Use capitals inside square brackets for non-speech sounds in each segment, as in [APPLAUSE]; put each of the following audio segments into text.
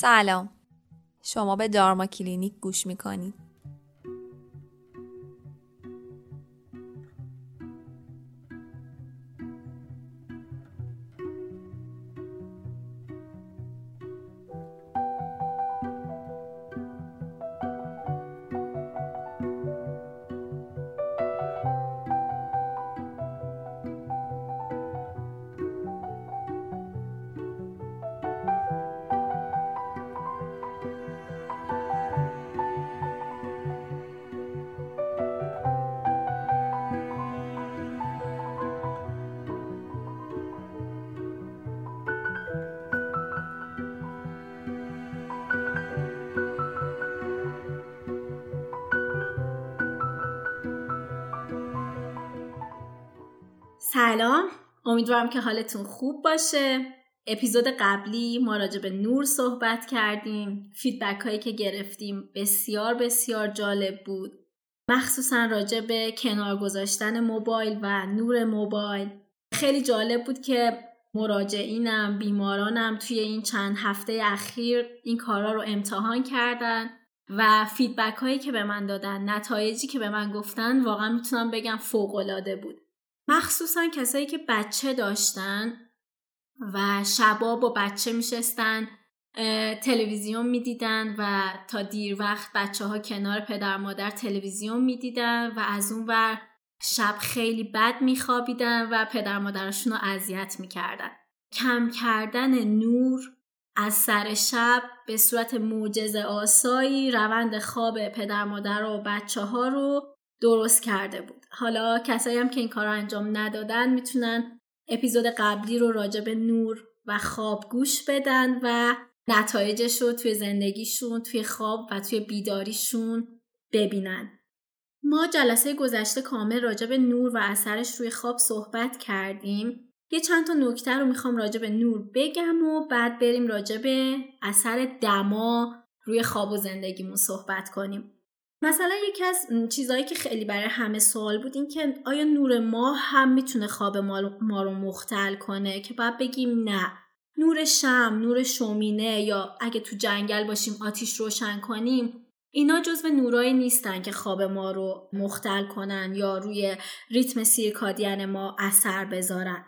سلام. شما به دارما کلینیک گوش می‌کنید. امیدوارم که حالتون خوب باشه. اپیزود قبلی ما راجع به نور صحبت کردیم. feedback هایی که گرفتیم بسیار بسیار جالب بود. مخصوصا راجع به کنار گذاشتن موبایل و نور موبایل. خیلی جالب بود که مراجعینم بیمارانم توی این چند هفته اخیر این کارا رو امتحان کردن و feedback هایی که به من دادن نتایجی که به من گفتن واقعا می‌تونم بگم فوق العاده بود. مخصوصا کسایی که بچه داشتن و شبا با بچه میشستن تلویزیون می‌دیدن و تا دیر وقت بچه ها کنار پدر مادر تلویزیون می‌دیدن و از اون ور شب خیلی بد میخوابیدن و پدر مادرشون رو اذیت می‌کردن. کم کردن نور از سر شب به صورت معجز آسایی روند خواب پدر مادر و بچه ها رو درست کرده بود. حالا کسایی هم که این کار رو انجام ندادن می‌تونن اپیزود قبلی رو راجع به نور و خواب گوش بدن و نتایجش رو توی زندگیشون توی خواب و توی بیداریشون ببینن. ما جلسه گذشته کامل راجع به نور و اثرش روی خواب صحبت کردیم. یه چند تا نکته رو می‌خوام راجع به نور بگم و بعد بریم راجع به اثر دما روی خواب و زندگیمون صحبت کنیم. مثلا یکی از چیزهایی که خیلی برای همه سوال بود این که آیا نور ماه هم می‌تونه خواب ما رو مختل کنه که باید بگیم نه نور شمع، نور شومینه یا اگه تو جنگل باشیم آتیش روشن کنیم اینا جزو نورایی نیستن که خواب ما رو مختل کنن یا روی ریتم circadian ما اثر بذارن.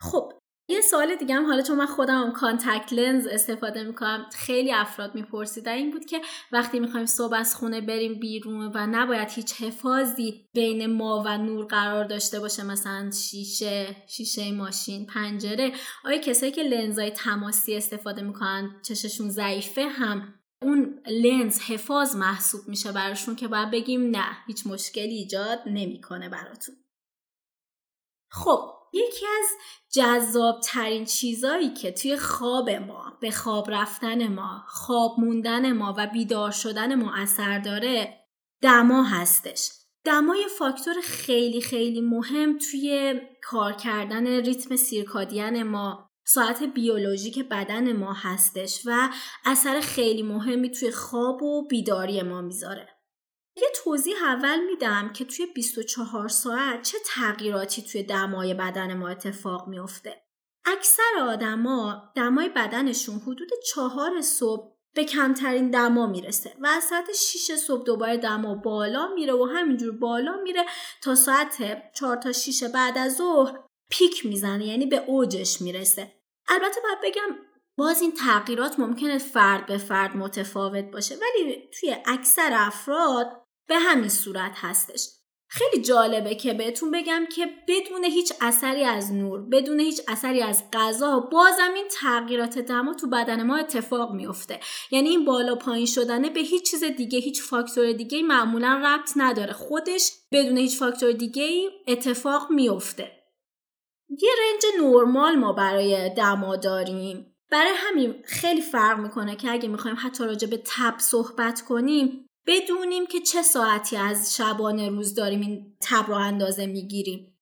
خب یه سوال دیگه هم حالا چون من خودم contact lens استفاده می‌کنم خیلی افراد میپرسیدن این بود که وقتی می‌خوایم صبح از خونه بریم بیرون و نباید هیچ حفاظی بین ما و نور قرار داشته باشه مثلا شیشه شیشه ماشین پنجره آیا کسایی که لنزای تماسی استفاده می‌کنن چششون ضعیفه هم اون لنز حفاظ محسوب میشه براشون که باید بگیم نه هیچ مشکلی ایجاد نمی‌کنه براتون. خب یکی از جذاب ترین چیزایی که توی خواب ما به خواب رفتن ما خواب موندن ما و بیدار شدن ما اثر داره دما هستش. دما یه فاکتور خیلی خیلی مهم توی کار کردن ریتم سیرکادین ما ساعت بیولوژیک بدن ما هستش و اثر خیلی مهمی توی خواب و بیداری ما می‌ذاره. یه توضیح اول میدم که توی 24 ساعت چه تغییراتی توی دمای بدن ما اتفاق میافته. اکثر آدما دمای بدنشون حدود چهار صبح به کمترین دما می‌رسه و از ساعت 6 صبح دوباره دما بالا میره و همینجور بالا میره تا ساعت 4 تا 6 بعد از ظهر پیک می‌زنه یعنی به اوجش می‌رسه البته باید بگم باز این تغییرات ممکنه فرد به فرد متفاوت باشه ولی توی اکثر افراد به همین صورت هستش. خیلی جالبه که بهتون بگم که بدون هیچ اثری از نور بدون هیچ اثری از غذا بازم این تغییرات دما تو بدن ما اتفاق میفته یعنی این بالا پایین شدنه به هیچ چیز دیگه هیچ فاکتور دیگه معمولا ربط نداره. خودش بدون هیچ فاکتور دیگه اتفاق میفته یه رنج نرمال ما برای دما داریم. برای همین خیلی فرق می‌کنه که اگه می‌خوایم حتی راجع به تب صحبت کنیم بدونیم که چه ساعتی از شبانه روز داریم این تب رو اندازه می‌گیریم.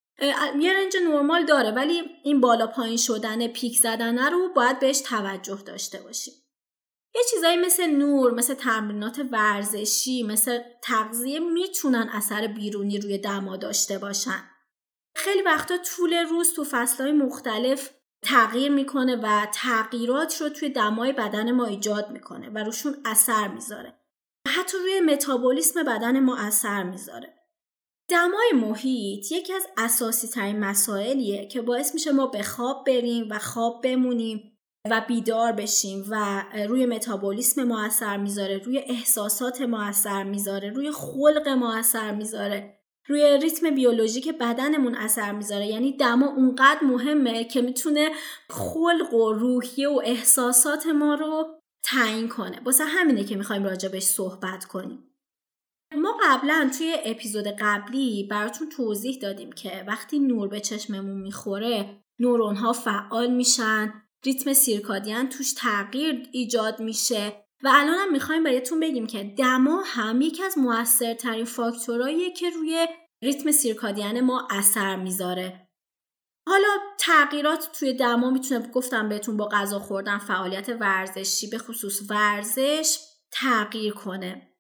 یه رنج نرمال داره ولی این بالا پایین شدن پیک زدن رو باید بهش توجه داشته باشیم. یه چیزایی مثل نور مثل تمرینات ورزشی مثل تغذیه می‌تونن اثر بیرونی روی دما داشته باشن. خیلی وقتا طول روز تو فصلهای مختلف تغییر می‌کنه و تغییرات رو توی دمای بدن ما ایجاد می‌کنه و روشون اثر می‌ذاره. حتی روی متابولیسم بدن ما اثر می‌ذاره. دمای محیط یکی از اساسی ترین مسائلیه که باعث میشه ما به خواب بریم و خواب بمونیم و بیدار بشیم و روی متابولیسم ما اثر می‌ذاره روی احساسات ما اثر می‌ذاره روی خلق ما اثر می‌ذاره روی ریتم بیولوژیک بدنمون اثر می‌ذاره. یعنی دما اونقدر مهمه که می‌تونه خلق و روحیه و احساسات ما رو تعیین کنه. واسه همینه که می‌خوایم راجبش صحبت کنیم. ما قبلا توی اپیزود قبلی براتون توضیح دادیم که وقتی نور به چشممون می‌خوره نورون ها فعال میشن ریتم سیرکادیان توش تغییر ایجاد میشه و الان هم می‌خوایم بهتون بگیم که دما هم یکی از موثرترین فاکتورهاییه که روی ریتم سیرکادیان ما اثر می‌ذاره. حالا تغییرات توی دما می‌تونه گفتم بهتون با غذا خوردن فعالیت ورزشی به خصوص ورزش تغییر کنه.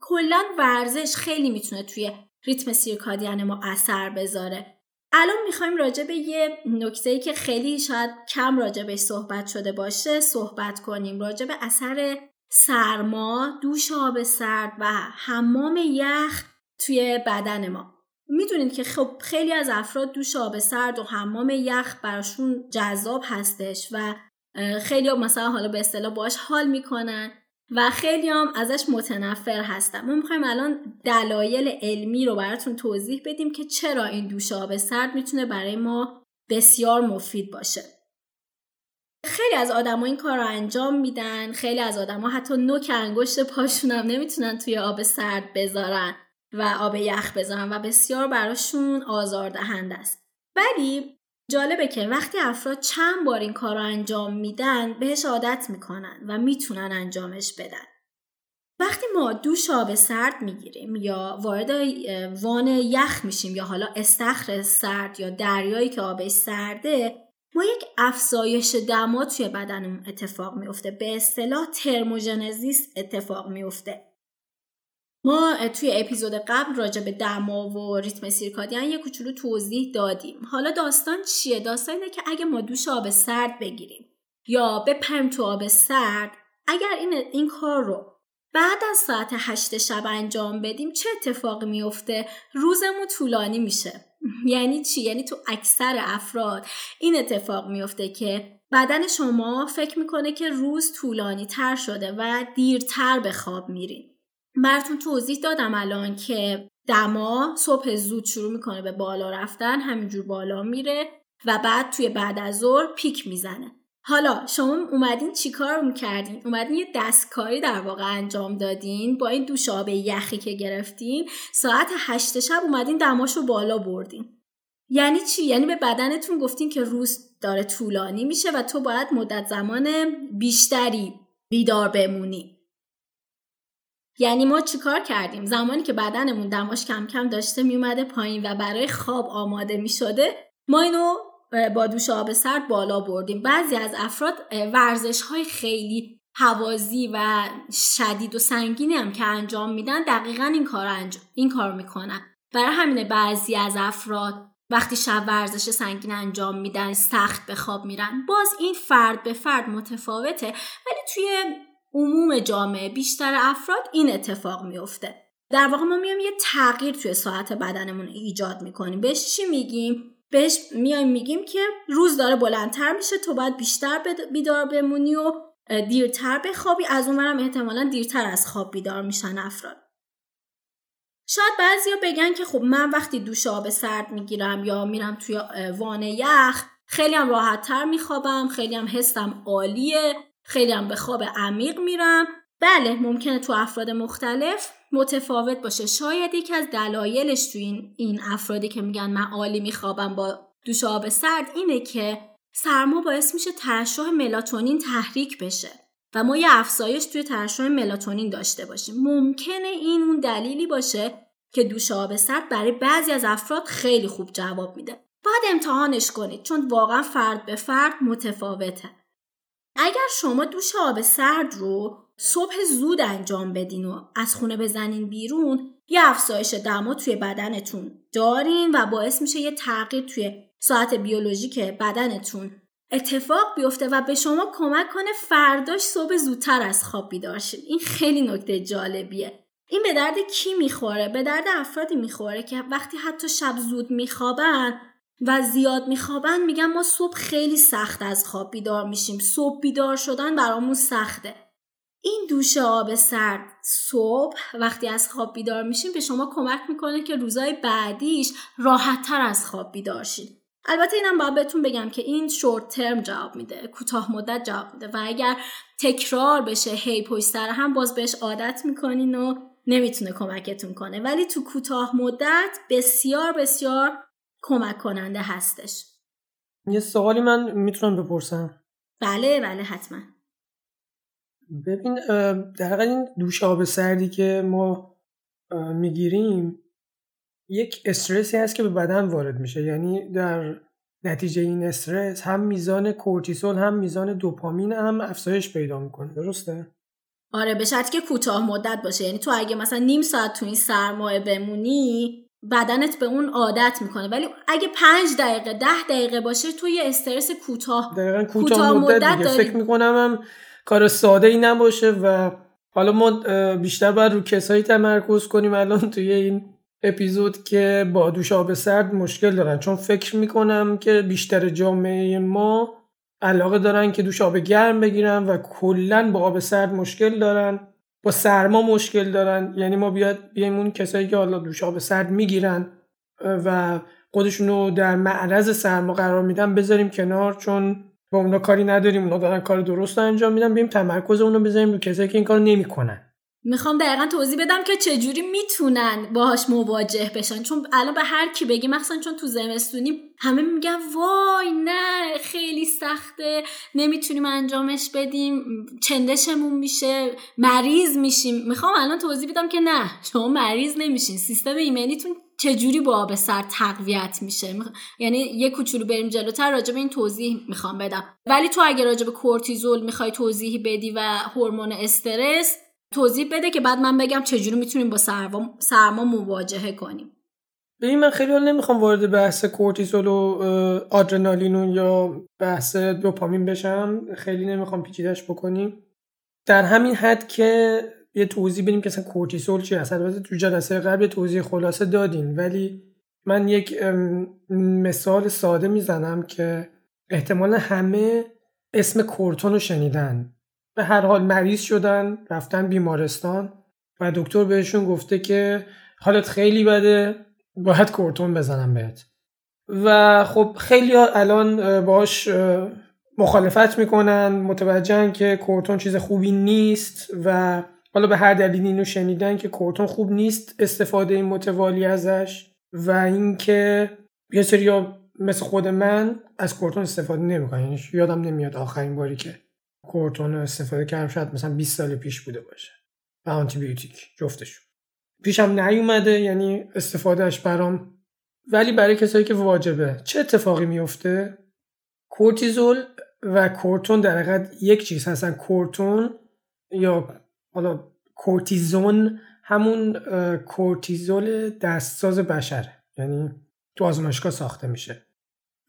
کلا ورزش خیلی می‌تونه توی ریتم سیرکادیان ما اثر بذاره. الان می‌خوایم راجع به یه نکته که خیلی شاید کم راجع به صحبت شده باشه صحبت کنیم. راجع به اثر سرما دوش آب سرد و حمام یخ توی بدن ما. می‌دونید که خب خیلی از افراد دوش آب سرد و حمام یخ براشون جذاب هستش و خیلی مثلا حالا به اصطلاح باش حال می‌کنن و خیلی هم ازش متنفر هستم ما می‌خوایم الان دلایل علمی رو براتون توضیح بدیم که چرا این دوش آب سرد می‌تونه برای ما بسیار مفید باشه. خیلی از آدما این کار رو انجام میدن خیلی از آدما حتی نوک انگشت پاشون هم نمی‌تونن توی آب سرد بذارن. و آب یخ بذارن و بسیار براشون آزاردهنده است. ولی جالبه که وقتی افراد چند بار این کار رو انجام میدن بهش عادت می‌کنن و می‌تونن انجامش بدن. وقتی ما دوش آب سرد می‌گیریم یا وارد وان یخ میشیم یا حالا استخر سرد یا دریایی که آبش سرده ما یک افزایش دما توی بدنمون اتفاق میفته به اصطلاح ترموژنزیس اتفاق میفته ما توی اپیزود قبل راجع به دما و ریتم سیرکادیان یه کوچولو توضیح دادیم. حالا داستان چیه؟ داستان اینه که اگه ما دوش آب سرد بگیریم یا بپریم تو آب سرد اگر این, این کار رو بعد از ساعت هشت شب انجام بدیم چه اتفاقی میفته؟ روزمون طولانی میشه. [LAUGHS] یعنی چی؟ یعنی تو اکثر افراد این اتفاق میفته که بدن شما فکر می‌کنه که روز طولانی تر شده و دیرتر به خواب میرین. براتون توضیح دادم الان که دما صبح زود شروع می‌کنه به بالا رفتن همینجور بالا میره و بعد توی بعد از ظهر پیک می‌زنه. حالا شما اومدین چیکار می‌کردین؟ اومدین یه دستکاری در واقع انجام دادین با این دوشابه یخی که گرفتین. ساعت هشت شب اومدین دماشو بالا بردین. یعنی چی؟ یعنی به بدنتون گفتین که روز داره طولانی میشه و تو باید مدت زمان بیشتری بیدار بمونی. یعنی ما چیکار کردیم؟ زمانی که بدنمون دماش کم کم داشته میومده پایین و برای خواب آماده می شده ما اینو با دوش آب سرد بالا بردیم. بعضی از افراد ورزش های خیلی حوازی و شدید و سنگینی هم که انجام میدن دقیقا این کار انجام این کار می‌کنن. برای همینه بعضی از افراد وقتی شب ورزش سنگین انجام میدن سخت به خواب میرن. باز این فرد به فرد متفاوته ولی توی عموم جامعه بیشتر افراد این اتفاق میفته در واقع ما میایم یه تغییر توی ساعت بدنمون ایجاد می‌کنیم. بهش چی میگیم؟ بهش میایم میگیم که روز داره بلندتر میشه تو باید بیشتر بیدار بمونی و دیرتر بخوابی. از اونورم احتمالا دیرتر از خواب بیدار میشن افراد. شاید بعضیا بگن که خب من وقتی دوش آب سرد می‌گیرم یا میرم توی وان یخ خیلی هم راحت تر میخوابم خیلی هم حسم عالیه. خیلی هم به خواب عمیق میرم. بله ممکنه تو افراد مختلف متفاوت باشه. شاید یکی از دلایلش تو این, این افرادی که میگن من عالی میخوابم با دوش آب سرد اینه که سرما باعث میشه ترشح ملاتونین تحریک بشه و ما یه افزایش توی ترشح ملاتونین داشته باشیم. ممکنه این اون دلیلی باشه که دوش آب سرد برای بعضی از افراد خیلی خوب جواب میده. باید امتحانش کنید چون واقعا فرد به فرد متفاوته. اگر شما دوش آب سرد رو صبح زود انجام بدین و از خونه بزنین بیرون یه افزایش دما توی بدنتون دارین و باعث میشه یه تغییر توی ساعت بیولوژیک بدنتون اتفاق بیفته و به شما کمک کنه فرداش صبح زودتر از خواب بیدار این خیلی نکته جالبیه. این به درد کی می‌خوره؟ به درد افرادی می‌خوره که وقتی حتی شب زود میخوابن و زیاد میخوابن میگن ما صبح خیلی سخت از خواب بیدار میشیم. صبح بیدار شدن برامون سخته. این دوش آب سرد صبح وقتی از خواب بیدار میشیم به شما کمک می‌کنه که روزای بعدیش راحت تر از خواب بیدار شید. البته اینم باید بهتون بگم که این شورت ترم جواب میده کوتاه مدت جواب میده و اگر تکرار بشه هی پشت سر هم باز بهش عادت می‌کنین و نمی‌تونه کمکتون کنه. ولی تو کوتاه مدت بسیار بسیار کمک کننده هستش. یه سوالی من می‌تونم بپرسم؟ بله بله حتما. ببین در این دوش آب سردی که ما می‌گیریم یک استرسی هست که به بدن وارد میشه. یعنی در نتیجه این استرس هم میزان کورتیسول هم میزان دوپامین هم افزایش پیدا می‌کنه. درسته؟ آره به شرطی که کوتاه مدت باشه. یعنی تو اگه مثلا نیم ساعت تو این سرمایه بمونی بدنت به اون عادت می‌کنه. ولی اگه پنج دقیقه ده دقیقه باشه تو یه استرس کوتاه دقیقا کوتاه مدت, مدت دیگه. فکر می‌کنم هم کار ساده ای نباشه و حالا ما بیشتر باید رو کسایی تمرکز کنیم الان توی این اپیزود که با دوش آب سرد مشکل دارن. چون فکر می‌کنم که بیشتر جامعه ما علاقه دارن که دوش آب گرم بگیرن و کلا با آب سرد مشکل دارن. سرما مشکل دارن. یعنی ما بیاد بیایم اون کسایی که حالا دوش آب سرد می‌گیرن و خودشونو در معرض سرما قرار میدن بذاریم کنار چون با اونا کاری نداریم. اونا دارن کار درست انجام میدن. بیم تمرکز اونو بذاریم رو کسایی که این کار نمی‌کنن. می‌خوام دقیقا توضیح بدم که چجوری می‌تونن باهاش مواجه بشن. چون الان به هر کی بگی مخصوصا چون تو زمستونی همه میگن وای نه خیلی سخته نمی‌تونیم انجامش بدیم چندشمون میشه مریض میشیم. می‌خوام الان توضیح بدم که نه شما مریض نمیشین. سیستم ایمنیتون چجوری با آب سر تقویت میشه؟ یعنی یه کوچولو بریم جلوتر راجع به این توضیح می‌خوام بدم. ولی تو اگه راجع به کورتیزول می‌خوای توضیحی بدی و هورمون استرس توضیح بده که بعد من بگم چجوری می‌تونیم با سرما, سرما مواجهه کنیم. ببین من خیلی نمی‌خوام وارد بحث کورتیزول و آدرنالین یا بحث دوپامین بشم. خیلی نمی‌خوام پیچیدش بکنیم. در همین حد که یه توضیح بدیم که اصلا کورتیزول چی هست البته تو جلسه قبل توضیح خلاصه دادیم. ولی من یک مثال ساده می‌زنم که احتمالا همه اسم کورتون رو شنیدن. به هر حال مریض شدن رفتن بیمارستان و دکتر بهشون گفته که حالت خیلی بده باید کورتون بزنم بهت. و خب خیلی الان باش مخالفت می‌کنن متوجهن که کورتون چیز خوبی نیست و حالا به هر دلیل اینو شنیدن که کورتون خوب نیست استفاده متوالی ازش و اینکه یه سری مثل خود من از کورتون استفاده نمی‌کنن. یعنی یادم نمیاد آخرین باری که کورتون استفاده کردم شاید مثلا 20 سال پیش بوده باشه. و آنتی بیوتیک جفتشون. پیشم نیومده یعنی استفادهش برام ولی برای کسایی که واجبه. چه اتفاقی میفته؟ کورتیزول و کورتون در حقیقت یک چیز هستن. کورتون یا حالا کورتیزون همون کورتیزول دستساز بشره. یعنی تو آزمایشگاه ساخته میشه.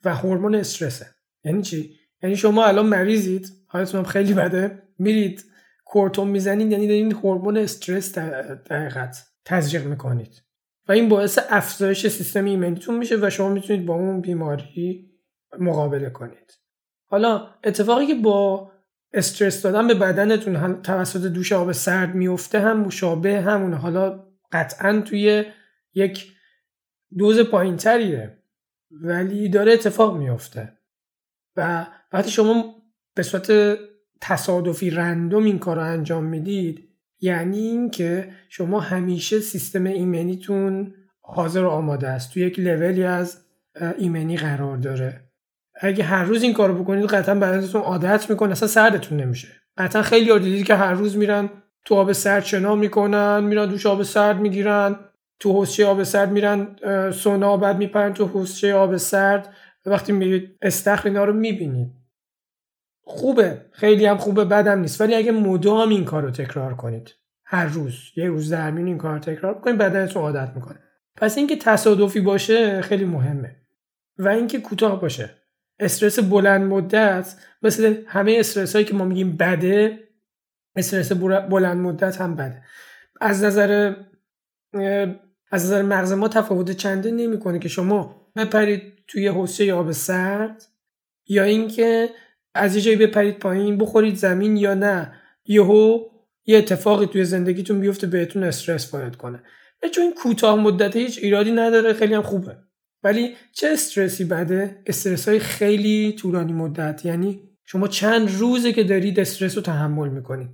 و هورمون استرسه. یعنی چی؟ یعنی شما الان مریضید حالتون خیلی بده میرید کورتون می‌زنید یعنی دارین هورمون استرس در تزریق می‌کنید. و این باعث افزایش سیستم ایمنیتون میشه و شما می‌تونید با اون بیماری مقابله کنید. حالا اتفاقی که با استرس دادن به بدنتون توسط دوش آب سرد میفته هم مشابه همونه حالا قطعا توی یک دوز پایین تریه ولی داره اتفاق میفته و وقتی شما به صورت تصادفی رندوم این کار رو انجام می‌دید یعنی اینکه شما همیشه سیستم ایمنیتون حاضر و آماده است. تو یک لولی از ایمنی قرار داره. اگه هر روز این کارو بکنید قطعا بدنتون عادت می‌کنه. اصلا سردتون نمیشه. قطعا خیلی دیدید که هر روز میرن تو آب سرد شنا می‌کنن میرن دوش آب سرد می‌گیرن تو حوضچه آب سرد میرن سونا بعد میپرن تو حوضچه آب سرد. وقتی میرید استخر اینا رو می‌بینید. خوبه. خیلی هم خوبه بدم نیست. ولی اگه مدام این کار رو تکرار کنید هر روز یه روز در این کار رو تکرار کنید بدنتون عادت می‌کنه. پس اینکه تصادفی باشه خیلی مهمه. و اینکه کوتاه باشه. استرس بلند مدت مثل همه استرس هایی که ما میگیم بده استرس بلند مدت هم بده. از نظر از نظر مغز ما تفاوت چنده نمی‌کنه که شما بپرید توی حوضچه آب سرد یا اینکه از یه جایی بپرید پایین بخورید زمین یا نه. یهو یه اتفاقی توی زندگیتون بیفته بهتون استرس وارد کنه. چون این کوتاه مدت هیچ ایرادی نداره خیلی هم خوبه. ولی چه استرسی بده؟ استرس های خیلی طولانی مدت. یعنی شما چند روزه که دارید استرس رو تحمل می‌کنید.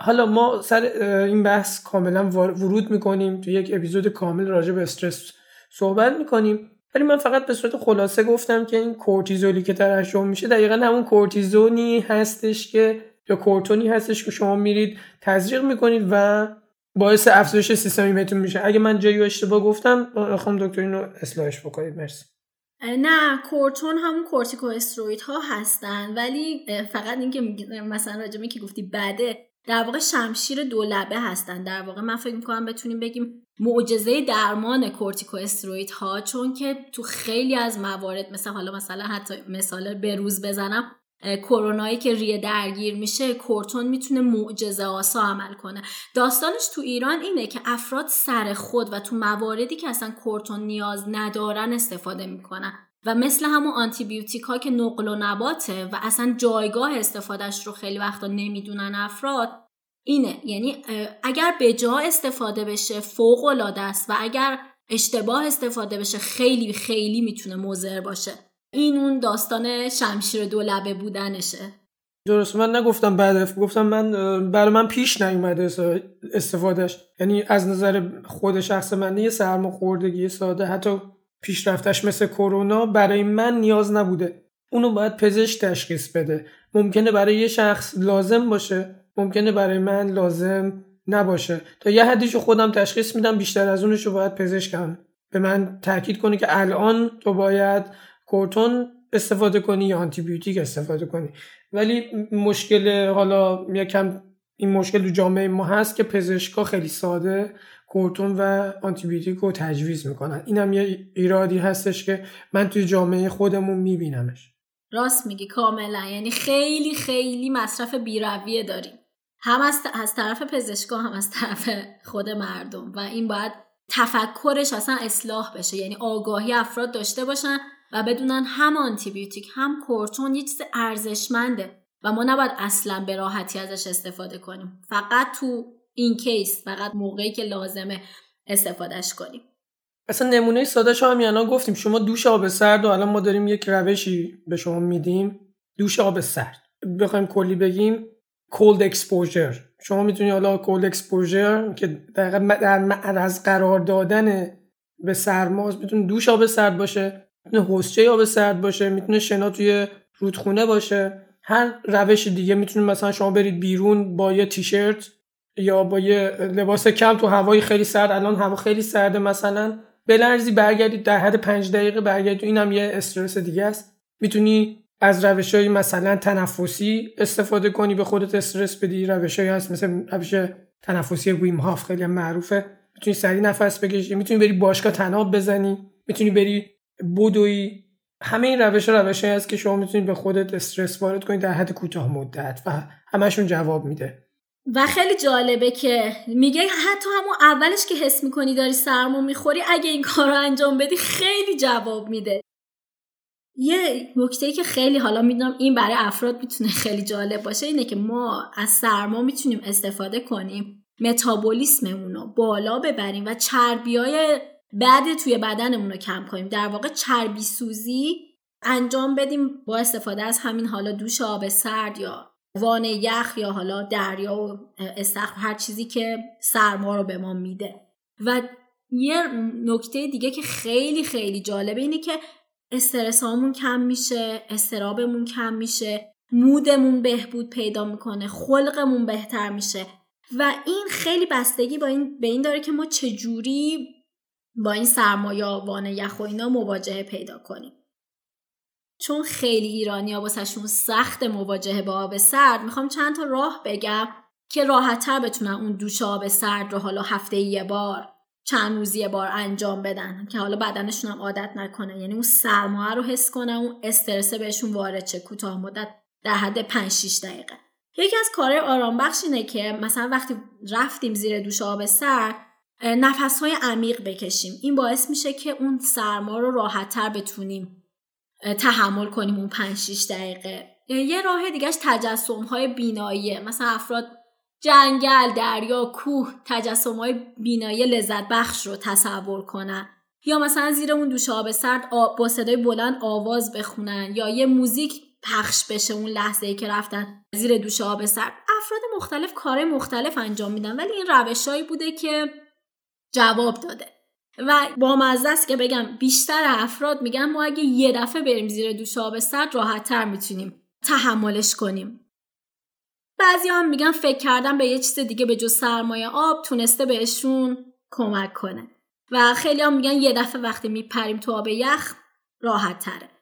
حالا ما سر این بحث کاملا ورود می‌کنیم. تو یک اپیزود کامل راجع به استرس صحبت می‌کنیم. ولی من فقط به صورت خلاصه گفتم که این کورتیزولی که ترشح میشه دقیقا همون کورتیزونی هستش که یا کورتونی هستش که شما میرید تزریق می‌کنید و باعث افزایش سیستم ایمنیتون میشه. اگه من جایی اشتباه گفتم خانم دکتر اینو اصلاحش بکنید. مرسی. نه کورتون همون کورتیکو استروید ها هستن ولی فقط اینکه مثلا راجمی که گفتی بده در واقع شمشیر دو لبه هستن. در واقع من فکر می‌کنم بتونیم بگیم معجزه درمان کورتیکو استروید ها چون که تو خیلی از موارد مثل حالا مثلا حتی مثال روز بزنم کرونایی که ریه درگیر میشه کورتون می‌تونه معجزه آسا عمل کنه. داستانش تو ایران اینه که افراد سر خود و تو مواردی که اصلا کورتون نیاز ندارن استفاده می‌کنن. و مثل همون آنتیبیوتیک ها که نقل و نباته و اصلا جایگاه استفادهش رو خیلی وقتا نمی‌دونن افراد اینه. یعنی اگر به جا استفاده بشه فوق العاده است و اگر اشتباه استفاده بشه خیلی خیلی می‌تونه مضر باشه. این اون داستان شمشیر دو لبه بودنشه. درست. من نگفتم بعد گفتم من برای من پیش نیومده استفادهش یعنی از نظر خود شخص من یه سرماخوردگی ساده حتی پیشرفتش مثل کرونا برای من نیاز نبوده. اونو باید پزشک تشخیص بده. ممکنه برای یه شخص لازم باشه ممکنه برای من لازم نباشه. تا یه حدیشو خودم تشخیص میدم بیشتر از اونشو باید پزشکم به من تاکید کنه که الان تو باید کورتون استفاده کنی یا آنتیبیوتیک استفاده کنی. ولی مشکل حالا یکم این مشکل تو جامعه ما هست که پزشکا خیلی ساده کورتون و آنتیبیوتیک رو تجویز می‌کنن. اینم یه ایرادی هستش که من توی جامعه خودمون میبینمش. راست میگی کاملا. یعنی خیلی خیلی مصرف بیرویه داریم. هم از, از طرف پزشکا هم از طرف خود مردم. و این باید تفکرش اصلا اصلاح بشه. یعنی آگاهی افراد داشته باشن و بدونن هم آنتیبیوتیک هم کورتون یه چیز ارزشمنده. و ما نباید اصلا به راحتی ازش استفاده کنیم. فقط تو این کیس فقط موقعی که لازمه استفادهش کنیم. اصلا نمونه ساده هم یعنی گفتیم شما دوش آب سرد و الان ما داریم یک روشی به شما میدیم. دوش آب سرد. بخوایم کلی بگیم. Cold exposure. شما می‌تونی حالا cold exposure که دقیقا در معرض قرار دادن به سرماز می‌تونه دوش آب سرد باشه می‌تونه حوزچه آب سرد باشه می‌تونه شنا توی رودخونه باشه. هر روش دیگه می‌تونه مثلا شما برید بیرون با یه تیشرت یا با یه لباس کم تو هوای خیلی سرد الان هوا خیلی سرده مثلا. بلرزی برگردید در حد پنج دقیقه برگردید این هم یه استرس دیگه است. می‌تونی از روش های مثلا تنفسی استفاده کنی به خودت استرس بدی. روش های هست مثل روش تنفسی ویم هاف خیلی معروفه. می‌تونی سریع نفس بکشی. می‌تونی بری باشگاه تناب بزنی. می‌تونی بری بدوی همه این روش ها روش هست که شما می‌تونید به خودت استرس وارد کنید در حد کوتاه مدت و همشون جواب میده. و خیلی جالبه که میگه حتی همون اولش که حس می‌کنی داری سرمون می‌خوری اگه این کار رو انجام بدی خیلی جواب میده. یه نکته که خیلی حالا می‌دونم این برای افراد می‌تونه خیلی جالب باشه اینه که ما از سرما می‌تونیم استفاده کنیم متابولیسممون رو بالا ببریم و چربیای بعد توی بدنمون رو کم کنیم. در واقع چربی سوزی انجام بدیم با استفاده از همین حالا دوش آب سرد یا وان یخ یا حالا دریا و استخر هر چیزی که سرما رو به ما میده. و یه نکته دیگه که خیلی خیلی جالبه اینه که استرسامون کم میشه استرابمون کم میشه مودمون بهبود پیدا می‌کنه خلقمون بهتر میشه. و این خیلی بستگی با این به این داره که ما چجوری با این سرمایه وان یخ و اینا مواجهه پیدا کنیم. چون خیلی ایرانی ها سخت مواجهه با آب سرد می‌خوام چند تا راه بگم که راحتتر بتونن اون دوش آب سرد رو حالا هفته یه بار چند روزی یه بار انجام بدن که حالا بدنشون هم عادت نکنه. یعنی اون سرمایه رو حس کنن اون استرس بهشون وارد چه کوتاه مدت در حد 5 6 دقیقه. یکی از کارهای آرام بخش اینه که مثلا وقتی رفتیم زیر دوش آب سرد نفس های عمیق بکشیم. این باعث میشه که اون سرما رو راحتتر بتونیم تحمل کنیم اون 5 6 دقیقه. یه راه دیگهش تجسم های بیناییه. مثلا افراد جنگل، دریا، کوه تجسم های بینایی لذت بخش رو تصور کنن. یا مثلا زیر اون دوش آب سرد با صدای بلند آواز بخونن. یا یه موزیک پخش بشه اون لحظه ای که رفتن زیر دوش آب سرد. افراد مختلف کار مختلف انجام میدن. ولی این روشهایی بوده که جواب داده. و با مزه است که بگم بیشتر افراد میگن ما اگه یه دفعه بریم زیر دوش آب سرد راحت تر می‌تونیم تحملش کنیم. بعضی هم میگن فکر کردن به یه چیز دیگه به جز سرمایه آب تونسته بهشون کمک کنه. و خیلی هم میگن یه دفعه وقتی میپریم تو آب یخ راحت تره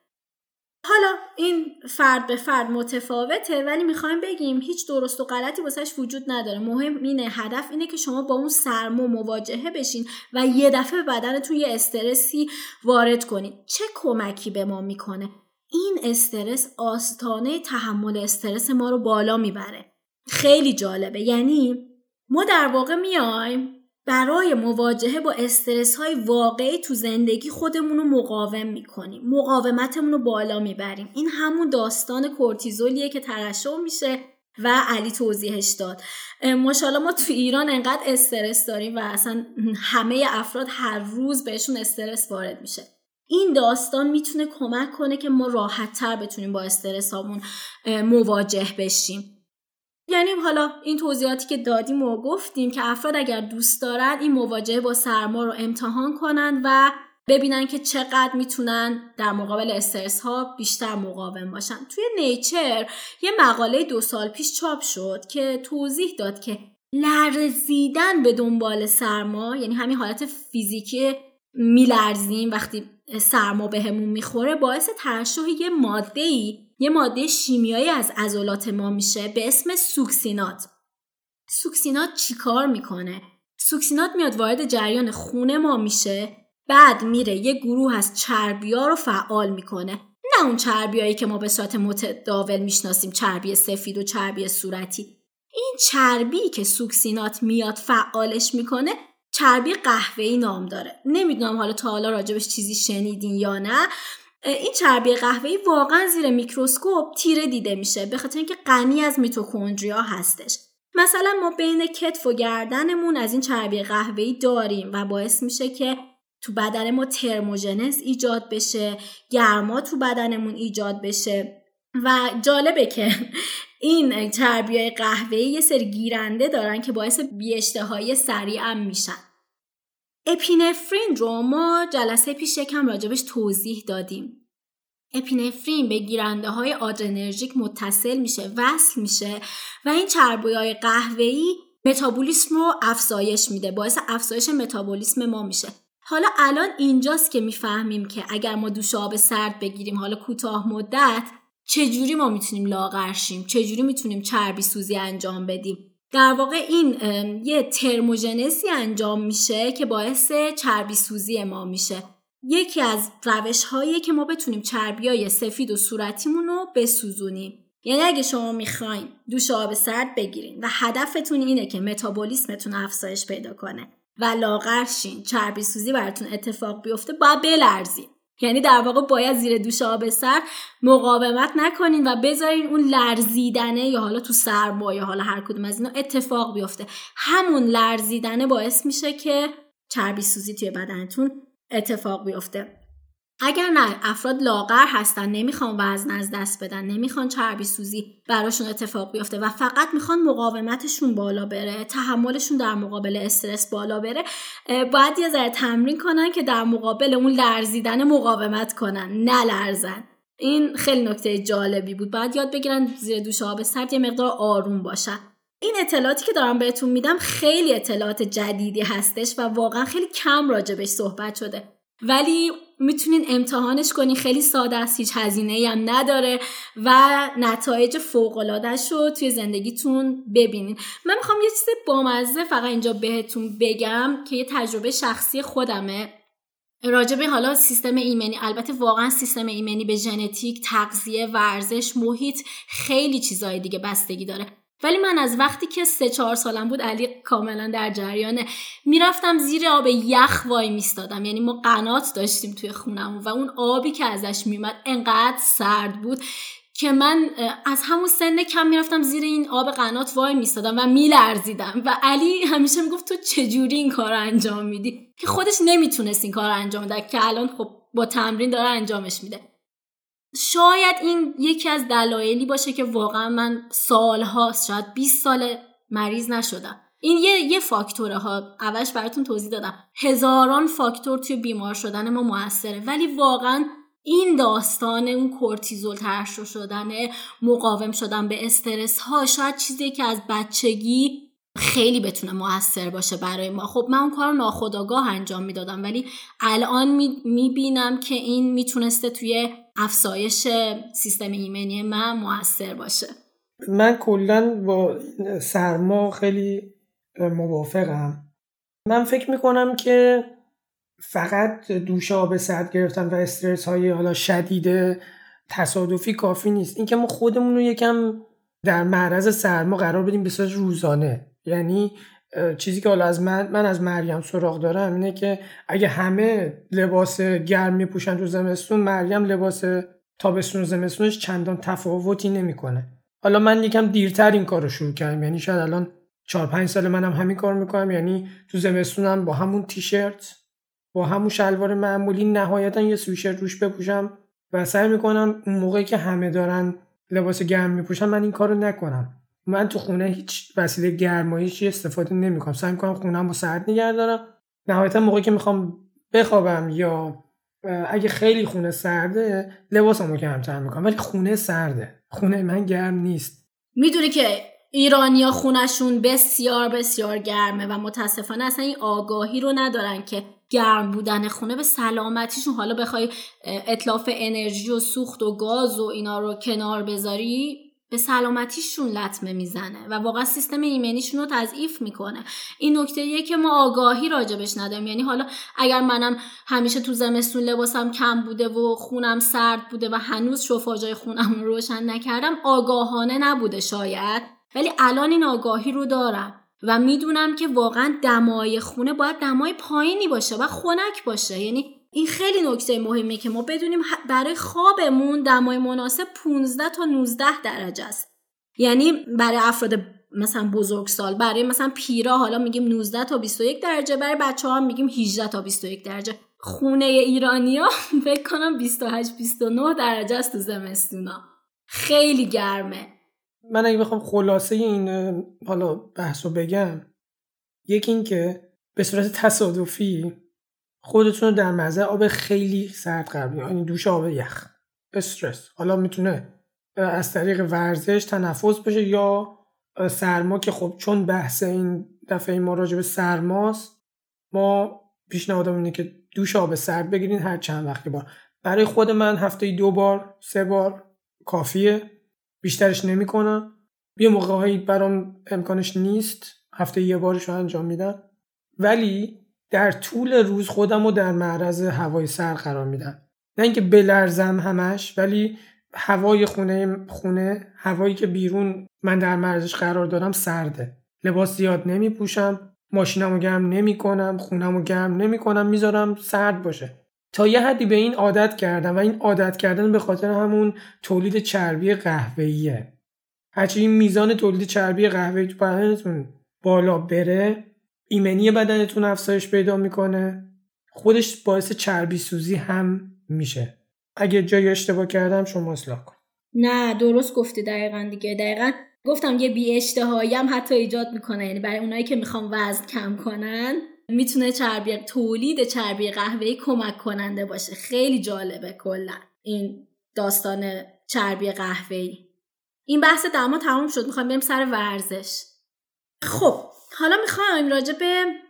حالا این فرد به فرد متفاوته ولی می‌خوایم بگیم هیچ درست و غلطی واسهش وجود نداره. مهم اینه هدف اینه که شما با اون سرما مواجهه بشین و یه دفعه بدنتون یه استرسی وارد کنید چه کمکی به ما می‌کنه؟ این استرس آستانه تحمل استرس ما رو بالا می‌بره. خیلی جالبه. یعنی ما در واقع میایم برای مواجهه با استرس های واقعی تو زندگی خودمون رو مقاوم می‌کنیم. مقاومتمون رو بالا می‌بریم. این همون داستان کورتیزولیه که ترشح میشه و علی توضیحش داد. ماشاءالله ما تو ایران انقدر استرس داریم و اصلا همه افراد هر روز بهشون استرس وارد میشه. این داستان می‌تونه کمک کنه که ما راحت تر بتونیم با استرس هامون مواجه بشیم. یعنی حالا این توضیحاتی که دادیم و گفتیم که افراد اگر دوست دارند این مواجهه با سرما رو امتحان کنند و ببینن که چقدر می‌تونن در مقابل استرس ها بیشتر مقاوم باشن. توی نیچر یه مقاله دو سال پیش چاپ شد که توضیح داد که لرزیدن به دنبال سرما یعنی همین حالت فیزیکی میلرزیم وقتی سرما بهمون می‌خوره باعث ترشح یه ماده ای یه ماده شیمیایی از عضلات ما میشه به اسم سوکسینات. سوکسینات چیکار می‌کنه؟ سوکسینات میاد وارد جریان خون ما میشه بعد میره یه گروه از چربیا رو فعال می‌کنه. نه اون چربیایی که ما به صورت متداول می‌شناسیم چربی سفید و چربی صورتی. این چربی که سوکسینات میاد فعالش می‌کنه چربی قهوه‌ای نام داره. نمی‌دونم حالا تا حالا راجبش چیزی شنیدین یا نه. این چربی قهوه‌ای واقعا زیر میکروسکوپ تیره دیده میشه به خاطر اینکه غنی از میتوکندریا هستش. مثلا ما بین کتف و گردنمون از این چربی قهوه‌ای داریم و باعث میشه که تو بدن ما ترموژنز ایجاد بشه گرما تو بدنمون ایجاد بشه. و جالبه که این چربی قهوه‌ای یه سری گیرنده دارن که باعث بیاشتهایی سریع میشن. اپینفرین رو ما جلسه پیش یکم راجبش توضیح دادیم. اپینفرین به گیرنده های آدرنرژیک متصل میشه وصل میشه و این چربی های قهوه‌ای متابولیسم رو افزایش میده باعث افزایش متابولیسم ما میشه حالا الان اینجاست که می‌فهمیم که اگر ما دوش آب سرد بگیریم حالا کوتاه مدت چجوری ما می‌تونیم لاغرشیم چجوری می‌تونیم چربی سوزی انجام بدیم در واقع این یه ترموژنسی انجام میشه که باعث چربی سوزی ما میشه. یکی از روش هایی که ما بتونیم چربی های سفید و صورتیمون رو بسوزونیم. یعنی اگه شما می‌خواین دوش آب سرد بگیرین و هدفتون اینه که متابولیسمتون افزایش پیدا کنه و لاغرشین چربی سوزی براتون اتفاق بیفته باید بلرزین. یعنی در واقع باید زیر دوش آب سر مقاومت نکنین و بذارین اون لرزیدنه یا حالا تو سرما یا حالا هر کدوم از اینا اتفاق بیفته. همون لرزیدنه باعث میشه که چربی سوزی توی بدنتون اتفاق بیفته. اگر نه افراد لاغر هستن نمی‌خوان وزن از دست بدن نمی‌خوان چربی سوزی براشون اتفاق بیفته و فقط می‌خوان مقاومتشون بالا بره تحملشون در مقابل استرس بالا بره باید یه ذره تمرین کنن که در مقابل اون لرزیدن مقاومت کنن نلرزن این خیلی نکته جالبی بود. باید یاد بگیرن زیر دوش آب سرد یه مقدار آروم باشن. این اطلاعاتی که دارم بهتون میدم خیلی اطلاعات جدیدی هستش و واقعا خیلی کم راجبش صحبت شده. ولی می‌تونین امتحانش کنین. خیلی ساده است هیچ هزینه هم نداره و نتایج فوق رو توی زندگیتون ببینین. من می‌خوام یه چیز بامزه فقط اینجا بهتون بگم که یه تجربه شخصی خودمه. راجبه حالا سیستم ایمنی البته واقعا سیستم ایمنی به ژنتیک تغذیه ورزش محیط خیلی چیزای دیگه بستگی داره. ولی من از وقتی که سه چهار سالم بود علی کاملا در جریانه. می‌رفتم زیر آب یخ وای میستادم. یعنی ما قنات داشتیم توی خونم و اون آبی که ازش میومد انقدر سرد بود که من از همون سن کم می‌رفتم زیر این آب قنات وای میستادم و میلرزیدم. و علی همیشه می‌گفت تو چجوری این کار انجام میدی؟ که خودش نمی‌تونست این کار انجام بده. که الان خب با تمرین داره انجامش میده. شاید این یکی از دلایلی باشه که واقعا من سالهاست شاید 20 سال مریض نشدم. این یه یه فاکتوره ها. اولش براتون توضیح دادم. هزاران فاکتور توی بیمار شدن ما موثره. ولی واقعا این داستان اون کورتیزول ترشو شدن مقاوم شدن به استرس ها شاید چیزی که از بچگی خیلی بتونه موثر باشه برای ما. خب من اون کار ناخداگاه انجام می‌دادم ولی الان می‌بینم که این می‌تونسته توی افزایش سیستم ایمنی من موثر باشه. من کلا با سرما خیلی موافقم. من فکر می‌کنم که فقط دوش آب سرد گرفتن و استرس های حالا شدید تصادفی کافی نیست. اینکه ما خودمون رو یکم در معرض سرما قرار بدیم به روزانه. یعنی چیزی که حالا از من, من از مریم سراغ دارم اینه که اگه همه لباس گرم میپوشن تو زمستون مریم لباس تابستون و زمستونش چندان تفاوتی نمی‌کنه. حالا من یکم دیرتر این کار رو شروع کردم. یعنی شاید الان چهار پنج سال منم همین کار می‌کنم. یعنی تو زمستونم با همون تیشرت با همون شلوار معمولی نهایتا یه سویشرت روش بپوشم و سعی می‌کنم اون موقعی که همه دارن لباس گرم میپوشن من این کارو نکنم. من تو خونه هیچ وسیله گرمایشی استفاده نمی‌کنم. سعی می‌کنم خونم سرد نگه دارم. نهایتا موقعی که می‌خوام بخوابم یا اگه خیلی خونه سرده لباسمو کمتر می‌کنم. ولی خونه سرده. خونه من گرم نیست. می‌دونی که ایرانیا خونشون بسیار بسیار گرمه و متاسفانه اصلا این آگاهی رو ندارن که گرم بودن خونه به سلامتیشون. حالا بخوای اطلاف انرژی و سوخت و گاز و اینا رو کنار بذاری به سلامتیشون لطمه می‌زنه و واقعا سیستم ایمنیشون رو تضعیف می‌کنه. این نکته که ما آگاهی راجبش نداریم. یعنی حالا اگر منم همیشه تو زمستون لباسم کم بوده و خونم سرد بوده و هنوز شفاجای خونم رو روشن نکردم آگاهانه نبوده شاید. ولی الان این آگاهی رو دارم و می‌دونم که واقعا دمای خونه باید دمای پایینی باشه و خنک باشه. یعنی این خیلی نکته مهمه که ما بدونیم برای خوابمون دمای مناسب 15 تا 19 درجه است. یعنی برای افراد مثلا بزرگسال برای مثلا پیرا حالا میگیم 19 تا 21 درجه برای بچه ها میگیم 18 تا 21 درجه. خونه ایرانیا [LAUGHS] فکر کنم 28 29 درجه است تو زمستونا. خیلی گرمه. من اگه بخوام خلاصه این حالا بحث رو بگم یکی این که به صورت تصادفی خودتون رو در مزه آب خیلی سرد قرار یعنی دوش آب یخ. استرس. حالا می‌تونه از طریق ورزش تنفس بشه یا سرما که خب چون بحث این دفعه ما راجع به سرماست ما پیشنهادم اینه که دوش آب سرد بگیرین هر چند وقتی بار. برای خود من هفته دو بار سه بار کافیه. بیشترش نمی‌کنم. یه موقعهایی برام امکانش نیست. هفته یه بارش رو انجام میدم. ولی در طول روز خودم رو در معرض هوای سر قرار میدم. نه اینکه بلرزم همش ولی هوای خونه خونه هوایی که بیرون من در معرضش قرار دارم سرده. لباس زیاد نمی پوشم ماشینم رو گرم نمی کنم خونم رو گرم نمی کنم می‌ذارم سرد باشه. تا یه حدی به این عادت کردم و این عادت کردن به خاطر همون تولید چربی قهوه‌ایه. هرچی این میزان تولید چربی قهوه‌ای تو بدنتون بالا بره ایمنی بدنتون افزایش پیدا می‌کنه. خودش باعث چربی سوزی هم میشه. اگه جای اشتباه کردم شما اصلاح کن. نه درست گفتی دقیقا دیگه. دقیقا گفتم یه بی اشتهایی هم حتی ایجاد می‌کنه. یعنی برای اونایی که می‌خوان وزن کم کنن می‌تونه چربی تولید چربی قهوه‌ای کمک کننده باشه. خیلی جالبه کلا این داستان چربی قهوه‌ای. این بحث دما تمام شد. می‌خوام بریم سر ورزش. خب حالا می‌خوایم راجع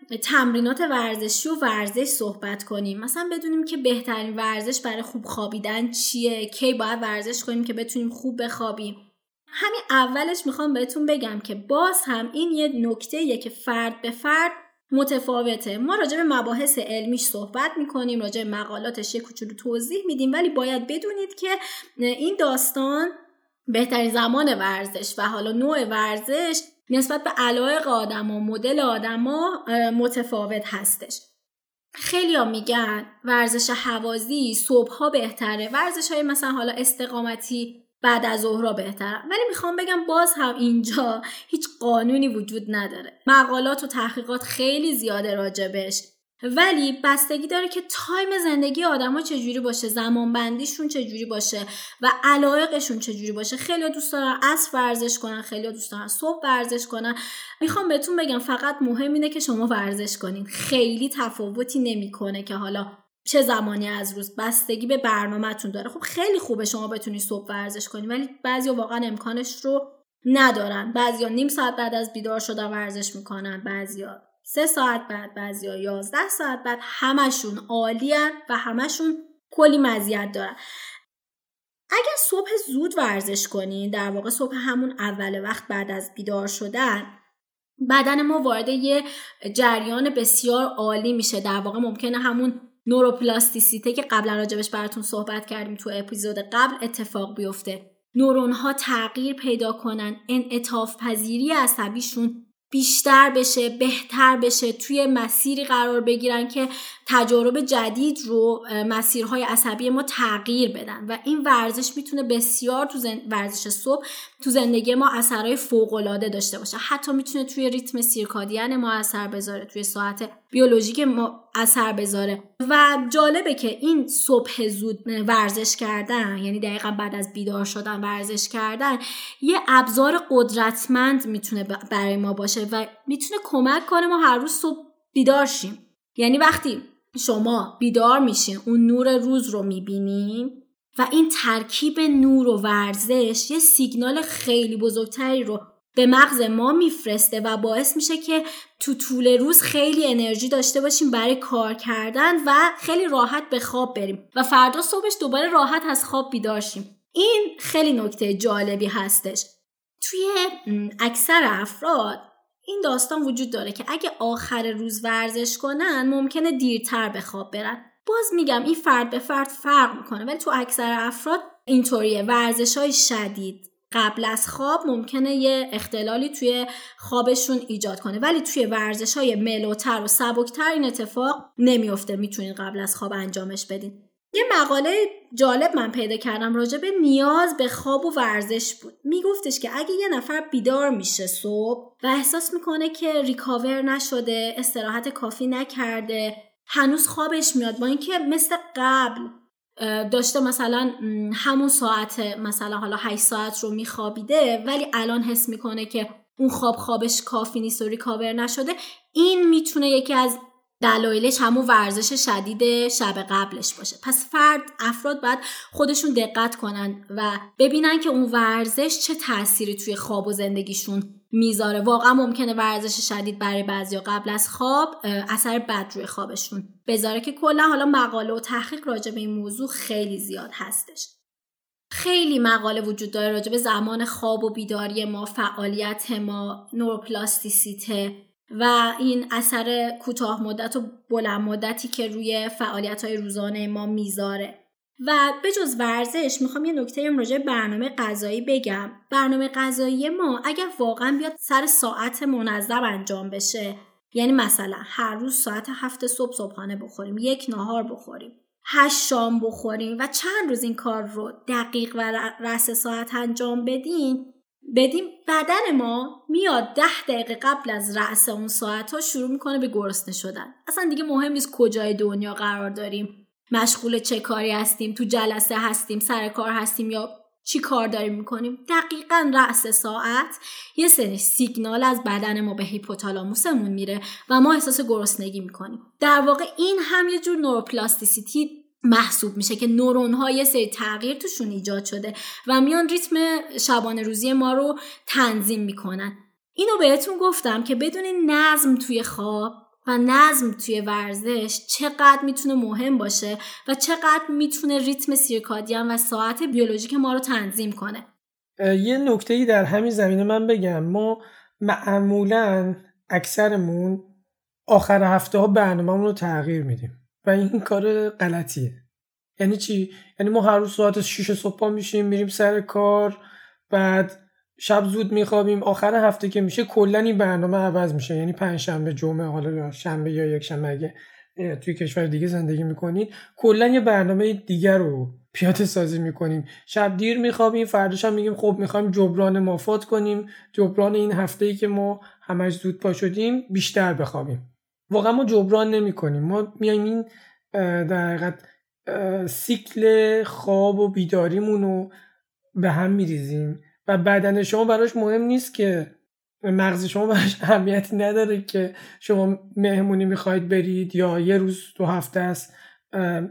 به تمرینات ورزشی و ورزش صحبت کنیم. مثلا بدونیم که بهترین ورزش برای خوب خوابیدن چیه؟ کی باید ورزش کنیم که بتونیم خوب بخوابیم؟ همین اولش می‌خوام بهتون بگم که باز هم این یه نکته که فرد به فرد متفاوته. ما راجع به مباحث علمیش صحبت می‌کنیم راجع به مقالاتش یه کوچولو توضیح میدیم ولی باید بدونید که این داستان بهترین زمان ورزش و حالا نوع ورزش نسبت به علایق آدم و مدل آدما متفاوت هستش. خیلی ها میگن ورزش حوازی صبح بهتره ورزش های مثلا حالا استقامتی بعد از ظهرا بهتره ولی می‌خوام بگم باز هم اینجا هیچ قانونی وجود نداره. مقالات و تحقیقات خیلی زیاده راجبش ولی بستگی داره که تایم زندگی آدما چجوری باشه زمان بندیشون چجوری باشه و علایقشون چجوری باشه. خیلی دوست دارن عصر ورزش کنن خیلی دوست دارن صبح ورزش کنن. می‌خوام بهتون بگم فقط مهم اینه که شما ورزش کنین. خیلی تفاوتی نمی‌کنه که حالا چه زمانی از روز. بستگی به برنامهتون داره. خب خیلی خوبه شما بتونی صبح ورزش کنی ولی بعضی واقعا امکانش رو ندارن. بعضیا نیم ساعت بعد از بیدار شدن ورزش می‌کنن بعضیا سه ساعت بعد بعضیا یازده ساعت بعد همشون عالیان و همشون کلی مزیت دارن. اگر صبح زود ورزش کنین در واقع صبح همون اول وقت بعد از بیدار شدن بدن ما وارد یه جریان بسیار عالی میشه. در واقع ممکنه همون نوروپلاستیسیته که قبلا راجبش براتون صحبت کردیم تو اپیزود قبل اتفاق بیفته. نورون ها تغییر پیدا کنن انعطاف پذیری عصبیشون بیشتر بشه بهتر بشه توی مسیری قرار بگیرن که تجارب جدید رو مسیرهای عصبی ما تغییر بدن و این ورزش می‌تونه بسیار تو ورزش صبح تو زندگی ما اثرهای فوقالعاده داشته باشه. حتی می‌تونه توی ریتم سیرکادین ما اثر بذاره توی ساعت بیولوژیک ما اثر بذاره. و جالبه که این صبح زود ورزش کردن یعنی دقیقا بعد از بیدار شدن ورزش کردن یه ابزار قدرتمند می‌تونه برای ما باشه و می‌تونه کمک کنه ما هر روز صبح بیدار شیم. یعنی وقتی شما بیدار میشین اون نور روز رو می‌بینین؟ و این ترکیب نور و ورزش یه سیگنال خیلی بزرگتری رو به مغز ما میفرسته و باعث میشه که تو طول روز خیلی انرژی داشته باشیم برای کار کردن و خیلی راحت به خواب بریم و فردا صبحش دوباره راحت از خواب بیدار شیم. این خیلی نکته جالبی هستش. توی اکثر افراد این داستان وجود داره که اگه آخر روز ورزش کنن ممکنه دیرتر به خواب برن. باز میگم این فرد به فرد فرق می‌کنه ولی تو اکثر افراد اینطوریه. ورزش های شدید قبل از خواب ممکنه یه اختلالی توی خوابشون ایجاد کنه ولی توی ورزش های ملوتر و سبکتر این اتفاق نمیافته. می‌تونید قبل از خواب انجامش بدین. یه مقاله جالب من پیدا کردم راجع به نیاز به خواب و ورزش بود. میگفتش که اگه یه نفر بیدار میشه صبح و احساس می‌کنه که ریکاور نشده استراحت کافی نکرده هنوز خوابش میاد با اینکه مثل قبل داشته مثلا همون ساعت مثلا حالا 8 ساعت رو میخوابیده ولی الان حس می‌کنه که اون خواب خوابش کافی نیست و ریکاور نشده. این می‌تونه یکی از دلایلش همون ورزش شدید شب قبلش باشه. پس فرد افراد باید خودشون دقت کنن و ببینن که اون ورزش چه تأثیری توی خواب و زندگیشون می‌ذاره. واقعا ممکنه ورزش شدید برای بعضیا قبل از خواب اثر بد روی خوابشون بذاره که کلا حالا مقاله و تحقیق راجع به این موضوع خیلی زیاد هستش. خیلی مقاله وجود داره راجع به زمان خواب و بیداری ما فعالیت ما نوروپلاستیسیته. و این اثر کوتاه مدت و بلند مدتی که روی فعالیت های روزانه ما می‌ذاره. و به جز ورزش می‌خوام یه نکته راجع برنامه غذایی بگم. برنامه غذایی ما اگر واقعا بیاد سر ساعت منظم انجام بشه یعنی مثلا هر روز ساعت هفت صبح صبحانه بخوریم یک ناهار بخوریم هشت شام بخوریم و چند روز این کار رو دقیق و رس ساعت انجام بدین بدیم بدن ما میاد ده دقیقه قبل از رأس اون ساعت ها شروع می‌کنه به گرسنه شدن. اصلا دیگه مهم نیست کجای دنیا قرار داریم. مشغول چه کاری هستیم تو جلسه هستیم سر کار هستیم یا چی کار داریم می‌کنیم. دقیقا رأس ساعت یه سری سیگنال از بدن ما به هیپوتالاموسمون میره و ما احساس گرسنگی می‌کنیم. در واقع این هم یه جور نوروپلاستیسیتی محسوب میشه که نورون ها یه سری تغییر توشون ایجاد شده و میان ریتم شبانه روزی ما رو تنظیم می‌کنن. اینو بهتون گفتم که بدون نظم توی خواب و نظم توی ورزش چقدر می‌تونه مهم باشه و چقدر می‌تونه ریتم سیرکادیان و ساعت بیولوژیک ما رو تنظیم کنه. یه نکته ای در همین زمینه من بگم. ما معمولا اکثرمون آخر هفته ها رو تغییر میدیم. و این کار غلطیه. یعنی چی؟ یعنی ما هر روز ساعت 6 صبح میشیم میریم سر کار بعد شب زود میخوابیم. آخر هفته که میشه کلا این برنامه عوض میشه. یعنی پنج شنبه جمعه حالا یا شنبه یا یک شنبه اگه توی کشور دیگه زندگی می‌کنید کلا یه برنامه دیگر رو پیاده سازی می‌کنیم. شب دیر میخوابیم فرداش هم میگیم خب می‌خوایم جبران مافات کنیم. جبران این هفته ای که ما همش زود پا شدیم بیشتر بخوابیم. واقعا ما جبران نمی‌کنیم. ما میایم این در حقیقت سیکل خواب و بیداریمون رو به هم میریزیم و بدن شما براش مهم نیست که مغز شما براش [LAUGHS] اهمیتی نداره که شما مهمونی می‌خواید برید یا یه روز دو هفته است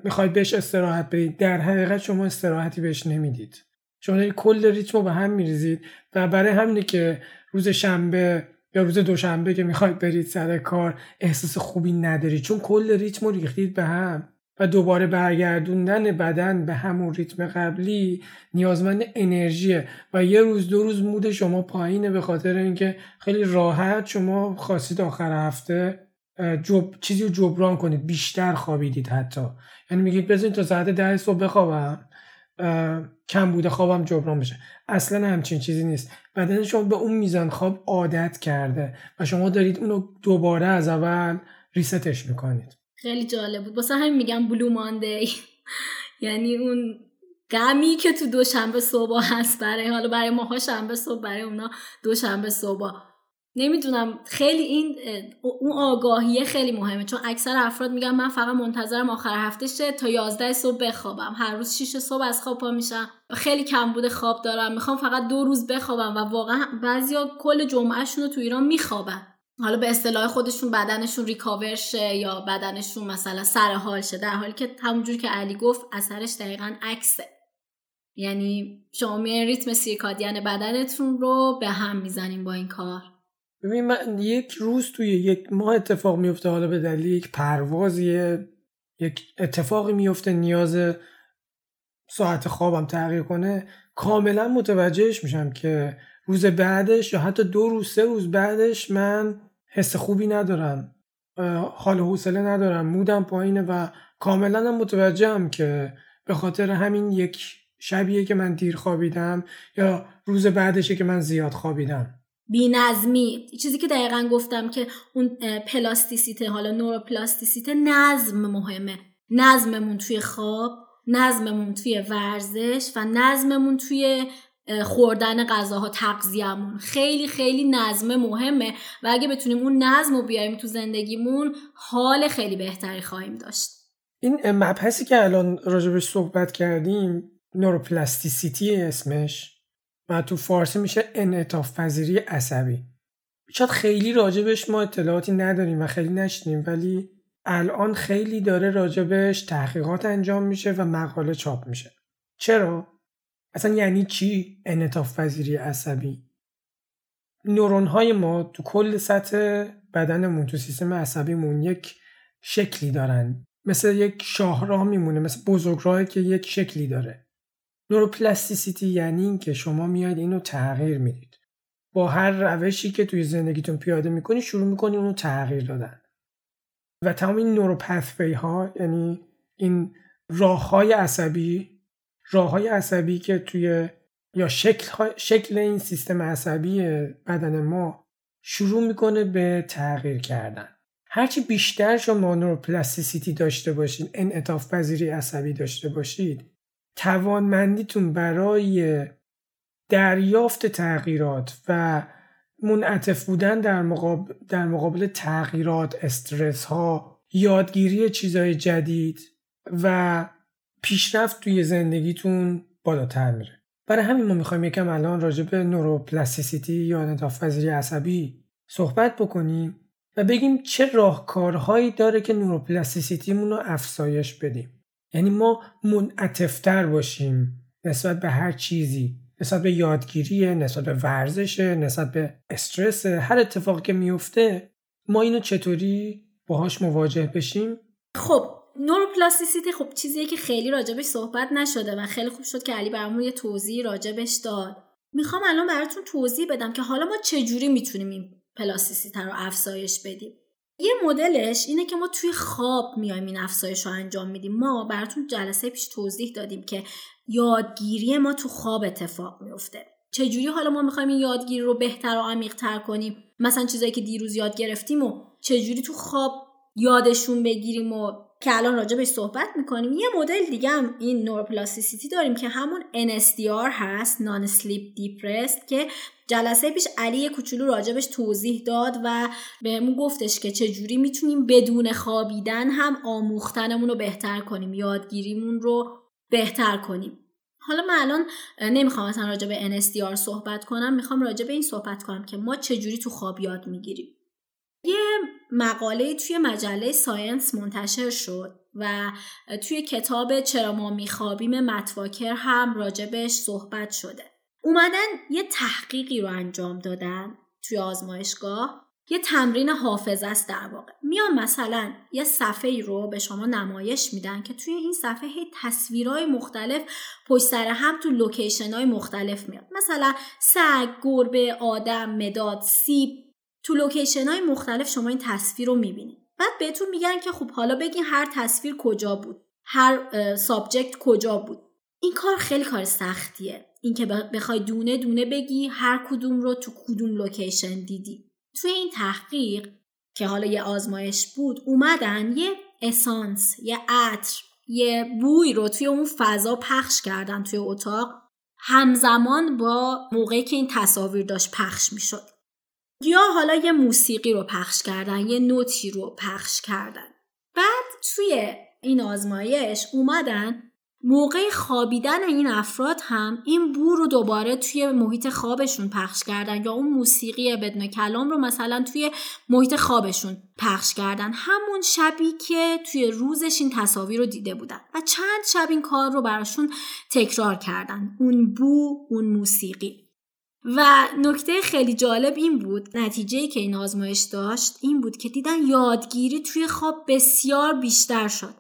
می‌خواید بهش استراحت بدید. در حقیقت شما استراحتی بهش نمی‌دید. شما کل ریتم رو به هم میریزید و برای همینه که روز شنبه یا روز دوشنبه که می‌خواید برید سر کار احساس خوبی ندارید چون کل ریتم رو ریختید به هم و دوباره برگردوندن بدن به همون ریتم قبلی نیازمند انرژیه و یه روز دو روز مود شما پایینه به خاطر اینکه خیلی راحت شما خواستید آخر هفته جب... چیزی رو جبران کنید. بیشتر خوابیدید حتی. یعنی میگید بزنید تا ساعت ده صبح بخوابم. کم بوده خوابم جبران بشه. اصلا همچین چیزی نیست. بدن شما به اون میزان خواب عادت کرده و شما دارید اونو دوباره از اول ریستش می‌کنید. خیلی جالب بود. واسه همین میگم بلو ماندی یعنی اون غمی که تو دوشنبه صبح هست برای حالا برای ماها شنبه صبح برای اونا دوشنبه صبح. نمی‌دونم. خیلی این اون آگاهیه خیلی مهمه. چون اکثر افراد میگن من فقط منتظرم آخر هفته شه تا 11 صبح بخوابم. هر روز 6 صبح از خواب پا میشم. خیلی کم بوده خواب دارم. می‌خوام فقط دو روز بخوابم و واقعا بعضیا کل جمعهشون رو تو ایران میخوابن. حالا به اصطلاح خودشون بدنشون ریکاور شه یا بدنشون مثلا سر حال شه. در حالی که همونجور که علی گفت اثرش دقیقا عکسه. یعنی شما میان ریتم سیرکادیان بدنتون رو به هم می‌زنیم با این کار. ببین من یک روز توی یک ماه اتفاق میفته حالا به دلیل یک پروازیه یک اتفاقی میفته نیاز ساعت خوابم تغییر کنه کاملا متوجهش میشم که روز بعدش یا حتی دو روز سه روز بعدش من حس خوبی ندارم حال حوصله ندارم مودم پایینه و کاملا هم متوجهم که به خاطر همین یک شبیه که من دیر خوابیدم یا روز بعدشه که من زیاد خوابیدم. بی نظمی چیزی که دقیقا گفتم که اون پلاستیسیته حالا نوروپلاستیسیته نظم مهمه. نظممون توی خواب نظممون توی ورزش و نظممون توی خوردن غذاها تغذیه‌مون. خیلی خیلی نظم مهمه و اگه بتونیم اون نظم رو بیاریم تو زندگیمون حال خیلی بهتری خواهیم داشت. این مبحثی که الان راجبش صحبت کردیم نوروپلاستیسیتی اسمش. و تو فارسی میشه انعطاف پذیری عصبی. شاید خیلی راجبش ما اطلاعاتی نداریم و خیلی نشنیم ولی الان خیلی داره راجبش تحقیقات انجام میشه و مقاله چاپ میشه. چرا؟ اصلا یعنی چی انعطاف پذیری عصبی؟ نورون های ما تو کل سطح بدنمون تو سیستم عصبیمون یک شکلی دارن. مثل یک شاهراه میمونه مثل بزرگراهی که یک شکلی داره. نوروپلاستیسیتی یعنی اینکه شما میاید اینو تغییر می‌دید. با هر روشی که توی زندگیتون پیاده می‌کنی شروع می‌کنی اونو تغییر دادن. و تمام این نوروپثوی ها یعنی این راه های عصبی راه های عصبی که توی یا شکل, شکل این سیستم عصبی بدن ما شروع می‌کنه به تغییر کردن. هرچی بیشتر شما نوروپلاستیسیتی داشته باشید انعطاف پذیری عصبی داشته باشید توانمندیتون برای دریافت تغییرات و منعطف بودن در مقابل, در مقابل تغییرات استرس ها یادگیری چیزهای جدید و پیشرفت توی زندگیتون بالاتر میره. برای همین ما می‌خوایم یکم الان راجع به neuroplasticity یا انعطاف پذیری عصبی صحبت بکنیم و بگیم چه راهکارهایی داره که neuroplasticity مون رو افزایش بدیم. یعنی ما منعطفتر باشیم نسبت به هر چیزی نسبت به یادگیری نسبت به ورزش نسبت به استرس هر اتفاقی که میفته ما اینو چطوری باهاش مواجه بشیم؟ خب نوروپلاستیسیتی خب چیزیه که خیلی راجبش صحبت نشده و خیلی خوب شد که علی برامون یه توضیح راجبش داد. می‌خوام الان براتون توضیح بدم که حالا ما چجوری می‌تونیم این پلاستیسیته رو افزایش بدیم. یه مدلش اینه که ما توی خواب میایم این افزایش رو انجام میدیم. ما براتون جلسه پیش توضیح دادیم که یادگیری ما تو خواب اتفاق میفته. چجوری حالا ما می‌خوایم این یادگیری رو بهتر و عمیقتر کنیم؟ مثلا چیزایی که دیروز یاد گرفتیم و چجوری تو خواب یادشون بگیریم و که الان راجع بهش صحبت می‌کنیم. یه مدل دیگه هم این neuroplasticity داریم که همون NSDR هست non-sleep deep rest که جلسه پیش علی کوچولو راجبش توضیح داد و بهمون گفتش که چجوری می‌تونیم بدون خوابیدن هم آموختنمون رو بهتر کنیم یادگیریمون رو بهتر کنیم. حالا من الان نمی‌خوام مثلا راجع به NSDR صحبت کنم می‌خوام راجع به این صحبت کنم که ما چجوری تو خواب یاد می‌گیریم. یه مقاله توی مجله ساینس منتشر شد و توی کتاب چرا ما میخوابیم متواکر هم راجبش صحبت شده. اومدن یه تحقیقی رو انجام دادن توی آزمایشگاه. یه تمرین حافظه است در واقع. میان مثلا یه صفحه ای رو به شما نمایش میدن که توی این صفحه هی تصویرهای مختلف پشت سر هم تو location های مختلف میاد. مثلا سگ، گربه، آدم، مداد، سیب. تو location های مختلف شما این تصویر رو می‌بینید. بعد بهتون میگن که خب حالا بگین هر تصویر کجا بود؟ هر subject کجا بود؟ این کار خیلی کار سختیه. اینکه بخوای دونه دونه بگی هر کدوم رو تو کدوم لوکیشن دیدی. توی این تحقیق که حالا یه آزمایش بود اومدن یه اسانس یه عطر یه بوی رو توی اون فضا پخش کردن توی اتاق همزمان با موقعی که این تصاویر داشت پخش می‌شد. یا حالا یه موسیقی رو پخش کردن یه نوتی رو پخش کردن. بعد توی این آزمایش اومدن موقع خوابیدن این افراد هم این بو رو دوباره توی محیط خوابشون پخش کردن یا اون موسیقی بدون کلام رو مثلا توی محیط خوابشون پخش کردن. همون شبی که توی روزش این تصاویر رو دیده بودن و چند شب این کار رو براشون تکرار کردن. اون بو اون موسیقی. و نکته خیلی جالب این بود نتیجه که این آزمایش داشت این بود که دیدن یادگیری توی خواب بسیار بیشتر شد.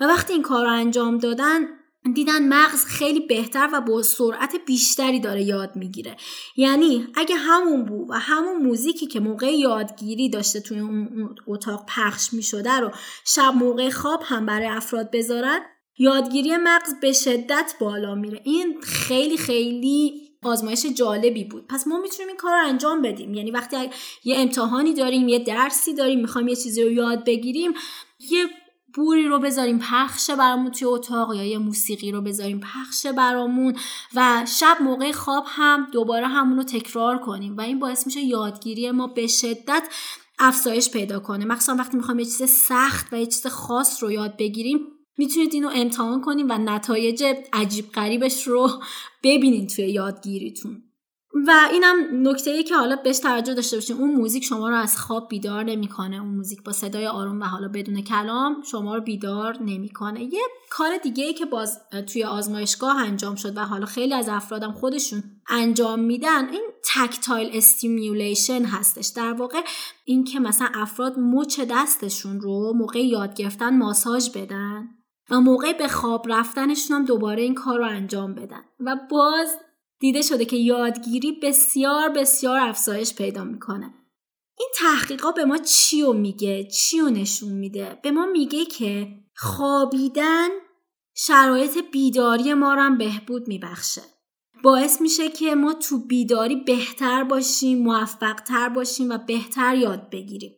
و وقتی این کار رو انجام دادن دیدن مغز خیلی بهتر و با سرعت بیشتری داره یاد می‌گیره. یعنی اگه همون بو و همون موزیکی که موقع یادگیری داشته توی اون اتاق پخش می‌شده رو شب موقع خواب هم برای افراد بذارن یادگیری مغز به شدت بالا میره. این خیلی خیلی آزمایش جالبی بود. پس ما می‌تونیم این کار رو انجام بدیم. یعنی وقتی یه امتحانی داریم یه درسی داریم می‌خوایم یه چیزی رو یاد بگیریم یه بوری رو بذاریم پخش برامون توی اتاق یا یه موسیقی رو بذاریم پخش برامون و شب موقع خواب هم دوباره همون رو تکرار کنیم و این باعث میشه یادگیری ما به شدت افزایش پیدا کنه. مخصوصا وقتی می‌خوایم یه چیز سخت و یه چیز خاص رو یاد بگیریم می‌تونید اینو امتحان کنیم و نتایج عجیب غریبش رو ببینید توی یادگیریتون. و اینم نکته ای که حالا بهش توجه داشته باشین اون موزیک شما رو از خواب بیدار نمی‌کنه. اون موزیک با صدای آروم و حالا بدون کلام شما رو بیدار نمی‌کنه. یه کار دیگه ای که باز توی آزمایشگاه انجام شد و حالا خیلی از افرادم خودشون انجام میدن این tactile stimulation هستش. در واقع این که مثلا افراد مچ دستشون رو موقع یاد گرفتن ماساژ بدن و موقع به خواب رفتنشون هم دوباره این کار رو انجام بدن. و باز دیده شده که یادگیری بسیار بسیار افزایش پیدا می‌کنه. این تحقیقات به ما چی رو میگه؟ چی رو نشون میده؟ به ما میگه که خوابیدن شرایط بیداری ما رو هم بهبود میبخشه. باعث میشه که ما تو بیداری بهتر باشیم موفقتر باشیم و بهتر یاد بگیریم.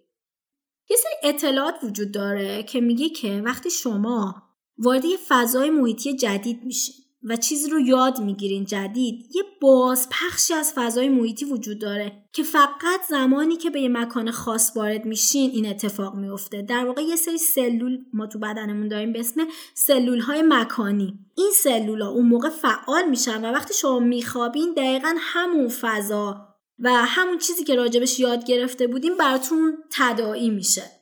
یه سری اطلاعات وجود داره که میگه که وقتی شما وارد یه فضای محیطی جدید میشین و چیزی رو یاد می‌گیرین جدید یه بازپخشی از فضای محیطی وجود داره که فقط زمانی که به یه مکان خاص وارد میشین این اتفاق میفته در واقع یه سری سلول ما تو بدنمون داریم به اسم سلول های مکانی. این سلول ها اون موقع فعال میشن و وقتی شما میخوابین دقیقا همون فضا و همون چیزی که راجبش یاد گرفته بودیم براتون تداعی میشه.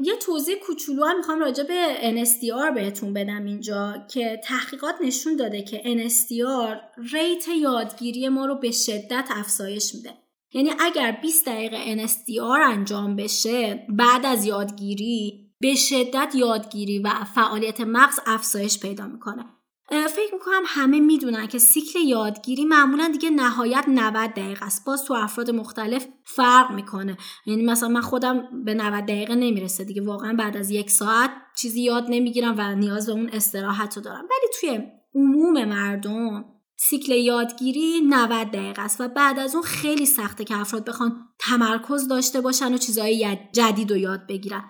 یه توضیح کوچولو هم می‌خوام راجع به NSDR بهتون بدم اینجا که تحقیقات نشون داده که NSDR ریت یادگیری ما رو به شدت افزایش میده. یعنی اگر 20 دقیقه NSDR انجام بشه بعد از یادگیری به شدت یادگیری و فعالیت مغز افزایش پیدا می‌کنه. فکر می‌کنم همه می‌دونن که سیکل یادگیری معمولا دیگه نهایت 90 دقیقه است. باز تو افراد مختلف فرق می‌کنه. یعنی مثلا من خودم به 90 دقیقه نمی‌رسه دیگه. واقعا بعد از یک ساعت چیزی یاد نمی‌گیرم و نیاز به اون استراحت رو دارم. ولی توی عموم مردم سیکل یادگیری 90 دقیقه است و بعد از اون خیلی سخته که افراد بخوان تمرکز داشته باشن و چیزهای جدید رو یاد بگیرن.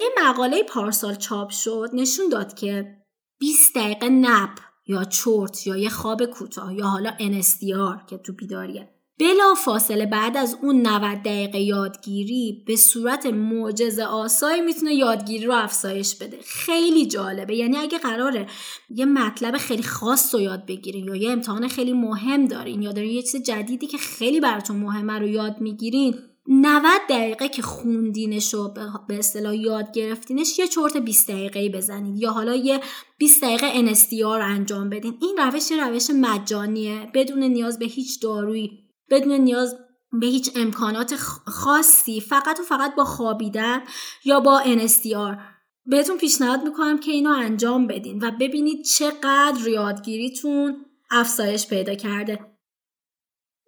این مقاله پارسال چاپ شد نشون داد که 20 دقیقه نپ یا چرت یا یه خواب کوتاه یا حالا NSDR که تو بیداریه. بلا فاصله بعد از اون 90 دقیقه یادگیری به صورت معجزه آسایی می‌تونه یادگیری رو افزایش بده. خیلی جالبه. یعنی اگه قراره یه مطلب خیلی خاص رو یاد بگیرین یا یه امتحان خیلی مهم دارین یا دارین یه چیز جدیدی که خیلی براتون مهمه رو یاد می‌گیرین 90 دقیقه که خوندینش و به اصطلاح یاد گرفتینش یه چرت 20 دقیقه بزنید یا حالا یه 20 دقیقه NSDR انجام بدین. این روش روش مجانیه. بدون نیاز به هیچ دارویی بدون نیاز به هیچ امکانات خاصی فقط و فقط با خوابیدن یا با NSDR بهتون پیشنهاد می‌کنم که اینو انجام بدین و ببینید چقدر یادگیریتون افزایش پیدا کرده.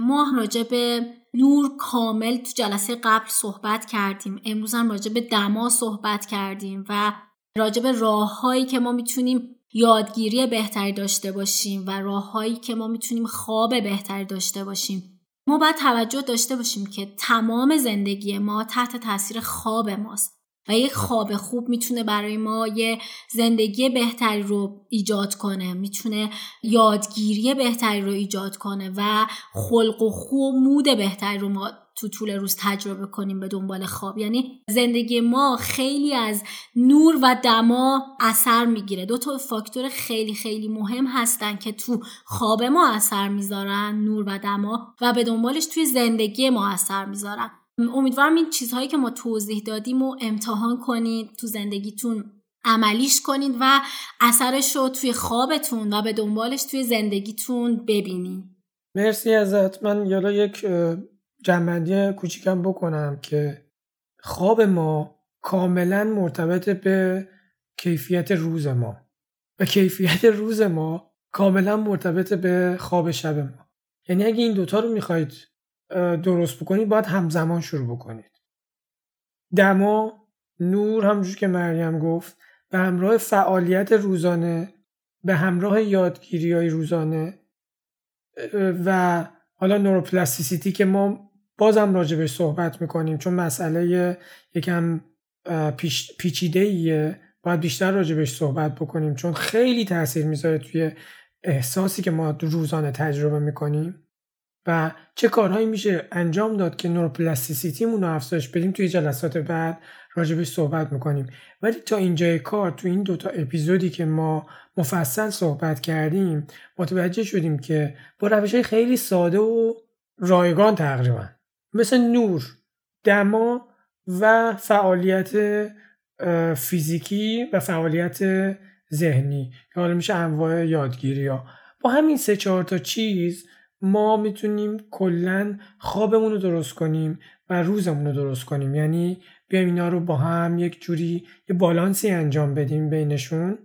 ما راجع به نور کامل تو جلسه قبل صحبت کردیم. امروز هم راجع به دما صحبت کردیم و راجع به راههایی که ما می‌تونیم یادگیری بهتری داشته باشیم و راههایی که ما می‌تونیم خواب بهتری داشته باشیم. ما باید توجه داشته باشیم که تمام زندگی ما تحت تاثیر خواب ماست. و یک خواب خوب می‌تونه برای ما یه زندگی بهتری رو ایجاد کنه. می‌تونه یادگیری بهتری رو ایجاد کنه و خلق و خوب مود بهتری رو ما تو طول روز تجربه کنیم به دنبال خواب. یعنی زندگی ما خیلی از نور و دما اثر می‌گیره. دو تا فاکتور خیلی خیلی مهم هستن که تو خواب ما اثر می‌ذارن نور و دما و به دنبالش توی زندگی ما اثر می‌ذارن. امیدوارم این چیزهایی که ما توضیح دادیم و امتحان کنید تو زندگیتون عملیش کنید و اثرش رو توی خوابتون و به دنبالش توی زندگیتون ببینید. مرسی ازت. من یالا یک جنبندی کوچیکم بکنم که خواب ما کاملا مرتبط به کیفیت روز ما. و کیفیت روز ما کاملا مرتبط به خواب شب ما. یعنی اگه این دوتا رو می‌خواید درست بکنید باید همزمان شروع بکنید. دما نور همونجور که مریم گفت به همراه فعالیت روزانه به همراه یادگیری های روزانه و حالا نوروپلاستیسیتی که ما بازم راجبش صحبت می‌کنیم چون مسئله یکم پیچیده ایه باید بیشتر راجبش صحبت بکنیم چون خیلی تاثیر می‌ذاره توی احساسی که ما روزانه تجربه می‌کنیم. و چه کارهایی میشه انجام داد که نوروپلاستیسیتیمون رو افزایش بدیم توی جلسات بعد راجبش صحبت می‌کنیم. ولی تا اینجای کار تو این دوتا اپیزودی که ما مفصل صحبت کردیم متوجه شدیم که با روش خیلی ساده و رایگان تقریبا مثل نور دما و فعالیت فیزیکی و فعالیت ذهنی. که حالا میشه انواع یادگیری ها. با همین سه چهار تا چیز ما می‌تونیم کلا خوابمون رو درست کنیم و روزمون رو درست کنیم. یعنی بیایم اینا رو با هم یک جوری یه بالانسی انجام بدیم بینشون.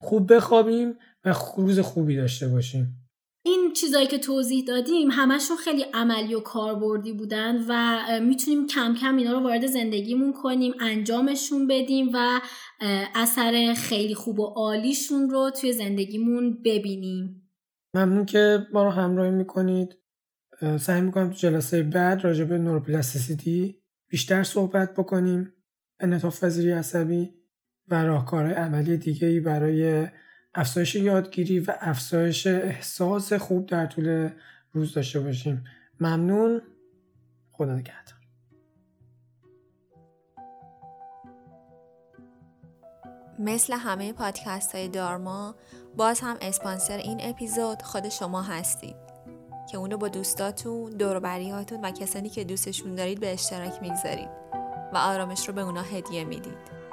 خوب بخوابیم و روز خوبی داشته باشیم. این چیزایی که توضیح دادیم همشون خیلی عملی و کاربردی بودن و می‌تونیم کم کم اینا رو وارد زندگیمون کنیم انجامشون بدیم و اثر خیلی خوب و عالیشون رو توی زندگیمون ببینیم. ممنون که ما رو همراهی می‌کنید. سعی می‌کنم تو جلسه بعد راجع به نوروپلاستیسیتی بیشتر صحبت بکنیم. انعطاف پذیری عصبی و راهکارهای عملی دیگه ای برای افزایش یادگیری و افزایش احساس خوب در طول روز داشته باشیم. ممنون. خدا نگهدار. مثل همه پادکست های دارما باز هم اسپانسر این اپیزود خود شما هستید که اونو با دوستاتون، دوروبریهاتون و کسانی که دوستشون دارید به اشتراک می‌گذارید و آرامش رو به اونا هدیه می‌دید.